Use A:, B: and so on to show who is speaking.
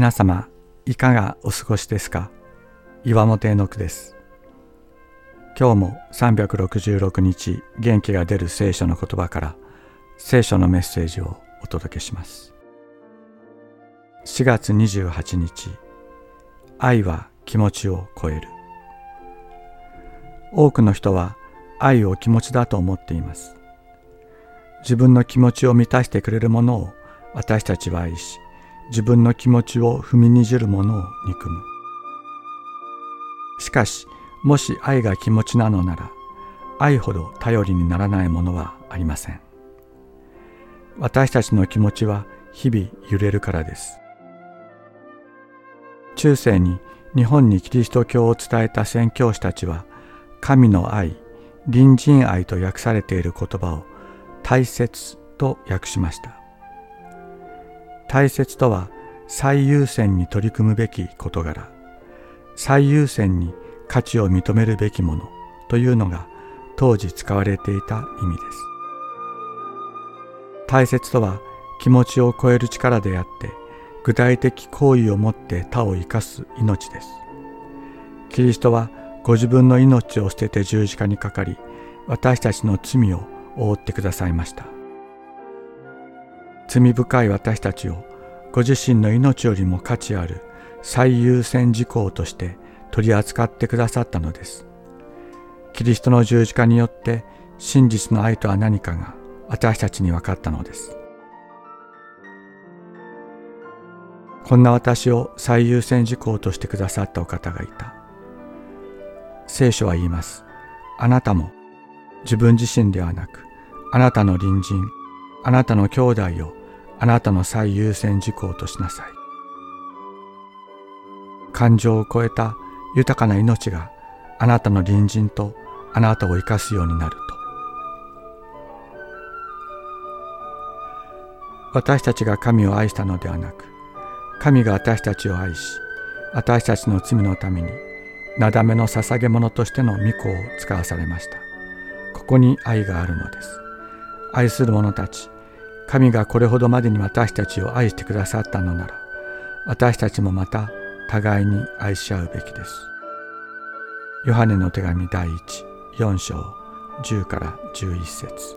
A: 皆様いかがお過ごしですか？岩本絵の句です。今日も366日元気が出る聖書の言葉から聖書のメッセージをお届けします。4月28日愛は気持ちを超える。多くの人は愛を気持ちだと思っています。自分の気持ちを満たしてくれるものを私たちは愛し自分の気持ちを踏みにじるものを憎む。しかしもし愛が気持ちなのなら愛ほど頼りにならないものはありません。私たちの気持ちは日々揺れるからです。中世に日本にキリスト教を伝えた宣教師たちは神の愛隣人愛と訳されている言葉を大切と訳しました。大切とは最優先に取り組むべき事柄。最優先に価値を認めるべきものというのが当時使われていた意味です。大切とは気持ちを超える力であって具体的行為をもって他を生かす命です。キリストはご自分の命を捨てて十字架にかかり私たちの罪を覆ってくださいました。罪深い私たちをご自身の命よりも価値ある最優先事項として取り扱ってくださったのです。キリストの十字架によって真実の愛とは何かが私たちに分かったのです。こんな私を最優先事項としてくださったお方がいた。聖書は言います。あなたも自分自身ではなく、あなたの隣人、あなたの兄弟をあなたの最優先事項としなさい。感情を超えた豊かな命があなたの隣人とあなたを生かすようになると。私たちが神を愛したのではなく、神が私たちを愛し、私たちの罪のために、なだめの捧げ物としての御子を使わされました。ここに愛があるのです。愛する者たち、神がこれほどまでに私たちを愛してくださったのなら、私たちもまた互いに愛し合うべきです。ヨハネの手紙第1、4章、10から11節